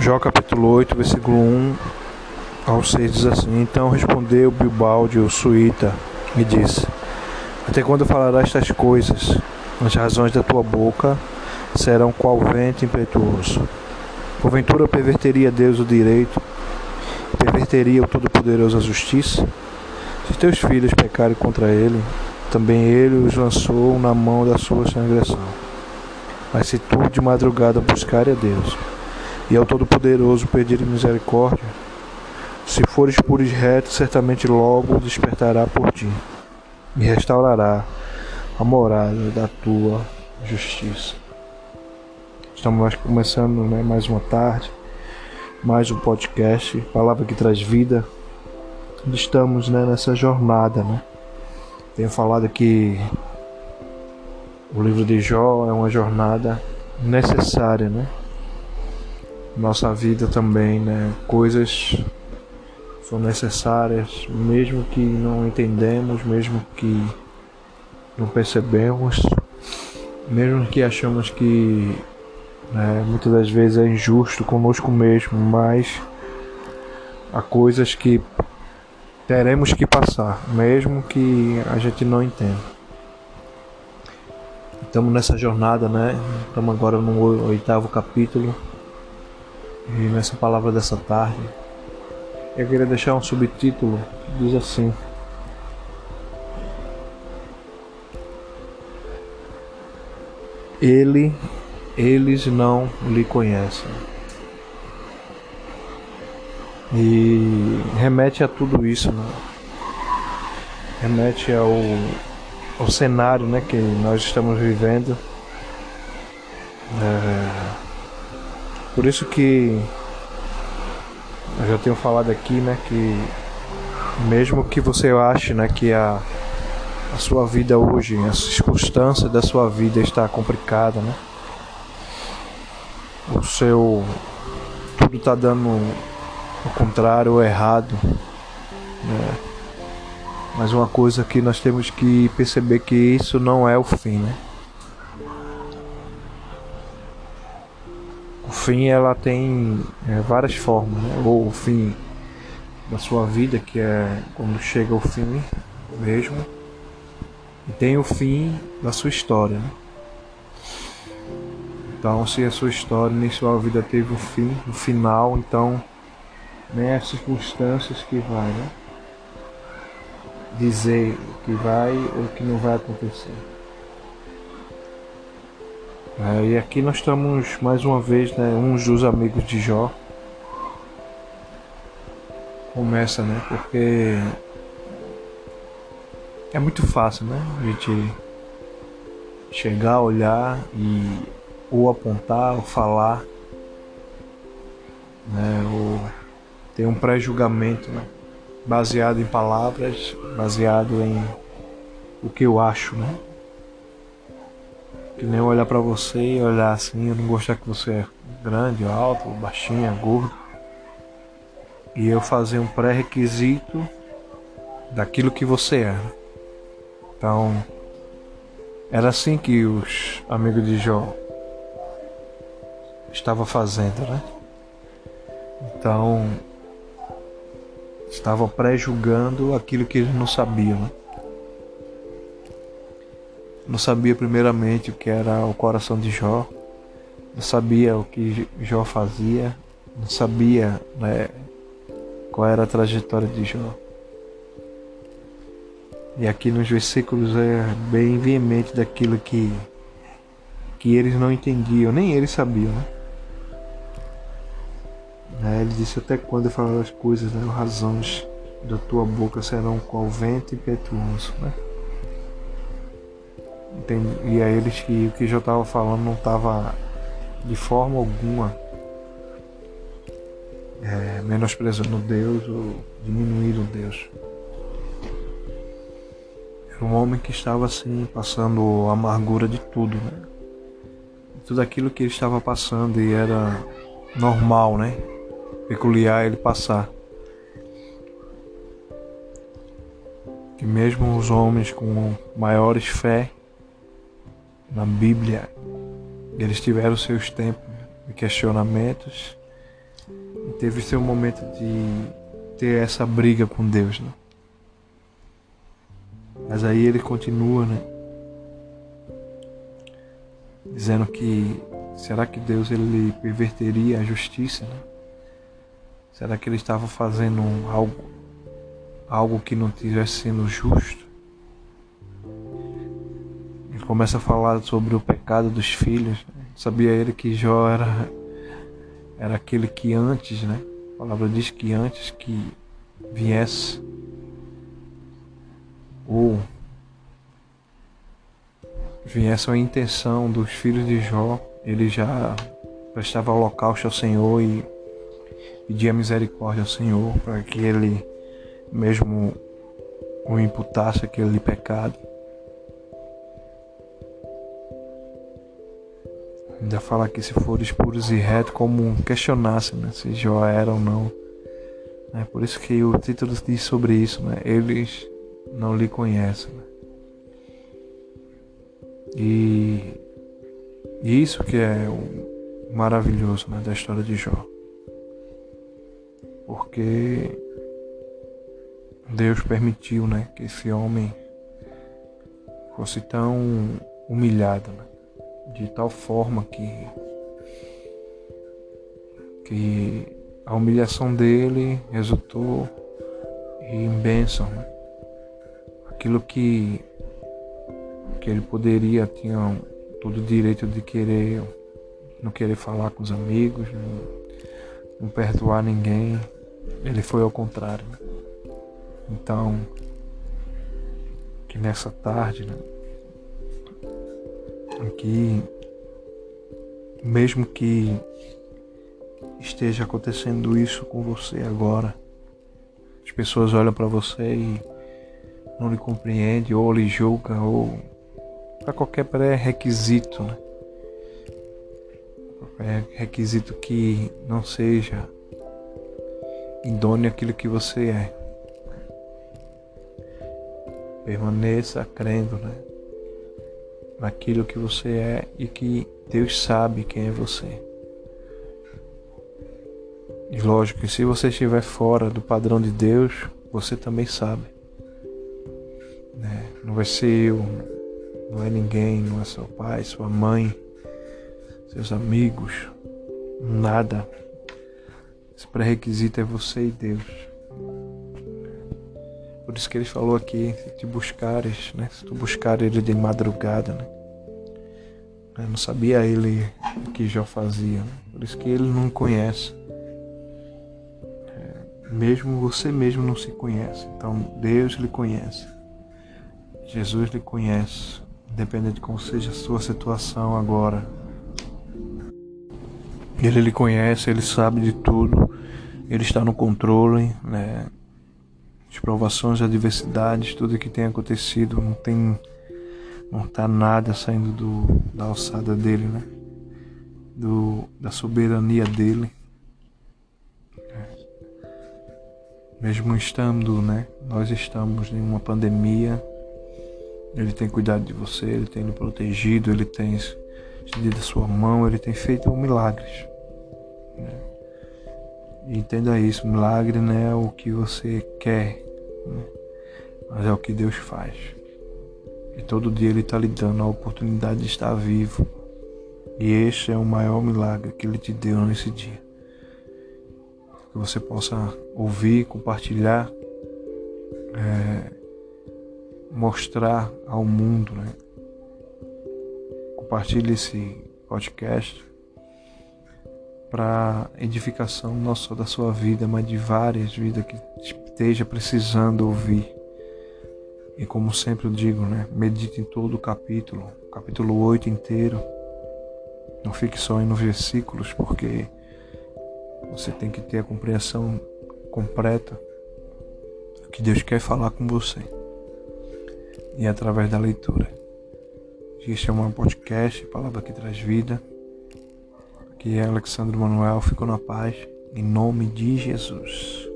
Jó capítulo 8, versículo 1 ao 6 diz assim: Então respondeu Bilbalde, o suíta, e disse: Até quando falarás estas coisas? As razões da tua boca serão qual vento impetuoso. Porventura perverteria Deus o direito, perverteria o Todo-Poderoso a justiça? Se teus filhos pecarem contra ele, também ele os lançou na mão da sua transgressão. Mas se tu de madrugada buscares a Deus, e ao Todo-Poderoso pedir misericórdia, se fores puros retos, certamente logo despertará por ti e restaurará a morada da tua justiça. Estamos começando né, mais uma tarde, mais um podcast, palavra que traz vida. Estamos né, nessa jornada, né? Tenho falado que o livro de Jó é uma jornada necessária, né? Nossa vida também, né? Coisas são necessárias, mesmo que não entendemos, mesmo que não percebemos, mesmo que achamos que né, muitas das vezes é injusto conosco mesmo, mas há coisas que teremos que passar, mesmo que a gente não entenda. Estamos nessa jornada, né? Estamos agora no oitavo capítulo. E nessa palavra dessa tarde, eu queria deixar um subtítulo que diz assim: Ele, eles não lhe conhecem. E remete a tudo isso, né? remete ao, ao cenário né, que nós estamos vivendo. É, por isso que eu já tenho falado aqui, né, que mesmo que você ache, né, que a, a sua vida hoje, a circunstância da sua vida está complicada, né? O seu tudo está dando o contrário ou errado, né? Mas uma coisa que nós temos que perceber que isso não é o fim, né? Fim ela tem é, várias formas, né? ou o fim da sua vida, que é quando chega o fim mesmo, e tem o fim da sua história. Né? Então, se a sua história nem sua vida teve um fim, um final, então nem as circunstâncias que vai né? dizer o que vai ou o que não vai acontecer. É, e aqui nós estamos mais uma vez, né, uns dos amigos de Jó. Começa, né? Porque é muito fácil, né? A gente chegar, olhar e ou apontar ou falar, né? Ou ter um pré-julgamento, né? Baseado em palavras, baseado em o que eu acho, né? Que nem olhar para você e olhar assim, eu não gostar que você é grande, alto, baixinho, gordo. E eu fazer um pré-requisito daquilo que você é. Então, era assim que os amigos de Jó estavam fazendo, né? Então, estavam pré-julgando aquilo que eles não sabiam, né? Não sabia primeiramente o que era o coração de Jó, não sabia o que Jó fazia, não sabia né, qual era a trajetória de Jó. E aqui nos versículos é bem veemente daquilo que, que eles não entendiam, nem eles sabiam. Né? É, ele disse até quando falar as coisas, né, razões da tua boca serão qual vento impetuoso. Né? E a eles que o que eu estava falando não estava de forma alguma é, menosprezando Deus ou diminuindo Deus. Era um homem que estava assim, passando a amargura de tudo, né? Tudo aquilo que ele estava passando e era normal, né? Peculiar ele passar. Que mesmo os homens com maiores fé na Bíblia, eles tiveram seus tempos de questionamentos, E teve seu momento de ter essa briga com Deus, né? Mas aí ele continua, né? Dizendo que será que Deus ele perverteria a justiça, né? Será que ele estava fazendo algo algo que não estivesse sendo justo? Começa a falar sobre o pecado dos filhos. Sabia ele que Jó era era aquele que antes, né? A palavra diz que antes que viesse ou viesse a intenção dos filhos de Jó, ele já prestava holocausto ao Senhor e pedia misericórdia ao Senhor para que ele mesmo o imputasse aquele pecado. Ainda fala que se fores puros e reto, como questionasse né, se Jó era ou não. É por isso que o título diz sobre isso, né? Eles não lhe conhecem. Né? E, e isso que é o maravilhoso né, da história de Jó. Porque Deus permitiu né, que esse homem fosse tão humilhado, né? De tal forma que, que a humilhação dele resultou em bênção. Né? Aquilo que, que ele poderia, tinha todo o direito de querer, não querer falar com os amigos, não, não perdoar ninguém, ele foi ao contrário. Né? Então, que nessa tarde, né? Aqui, mesmo que esteja acontecendo isso com você agora, as pessoas olham para você e não lhe compreendem, ou lhe julgam, ou para qualquer pré-requisito, né? Qualquer requisito que não seja idôneo aquilo que você é. Permaneça crendo, né? Naquilo que você é e que Deus sabe quem é você. E lógico que se você estiver fora do padrão de Deus, você também sabe. Né? Não vai ser eu, não é ninguém, não é seu pai, sua mãe, seus amigos, nada. Esse pré-requisito é você e Deus. Por isso que ele falou aqui, se te buscares, né? Se tu buscar ele de madrugada, né? Eu não sabia ele o que Jó fazia, né? por isso que ele não conhece. É, mesmo você mesmo não se conhece, então Deus lhe conhece. Jesus lhe conhece, independente de como seja a sua situação agora. Ele lhe conhece, ele sabe de tudo, ele está no controle, né? Provações, adversidades, tudo que tem acontecido, não tem não está nada saindo do, da alçada dele, né? Do, da soberania dele. É. Mesmo estando, né? Nós estamos em uma pandemia. Ele tem cuidado de você, ele tem lhe protegido, ele tem estendido a sua mão, ele tem feito milagres. Né? entenda isso, milagre não é o que você quer? Mas é o que Deus faz. E todo dia Ele está lhe dando a oportunidade de estar vivo. E este é o maior milagre que Ele te deu nesse dia. Que você possa ouvir, compartilhar, é, mostrar ao mundo. Né? Compartilhe esse podcast para edificação não só da sua vida, mas de várias vidas que esteja precisando ouvir. E como sempre eu digo, né? Medite em todo o capítulo, capítulo 8 inteiro. Não fique só nos versículos, porque você tem que ter a compreensão completa do que Deus quer falar com você. E é através da leitura. Este é um podcast, Palavra que traz vida. Aqui é Alexandre Manuel, fico na paz, em nome de Jesus.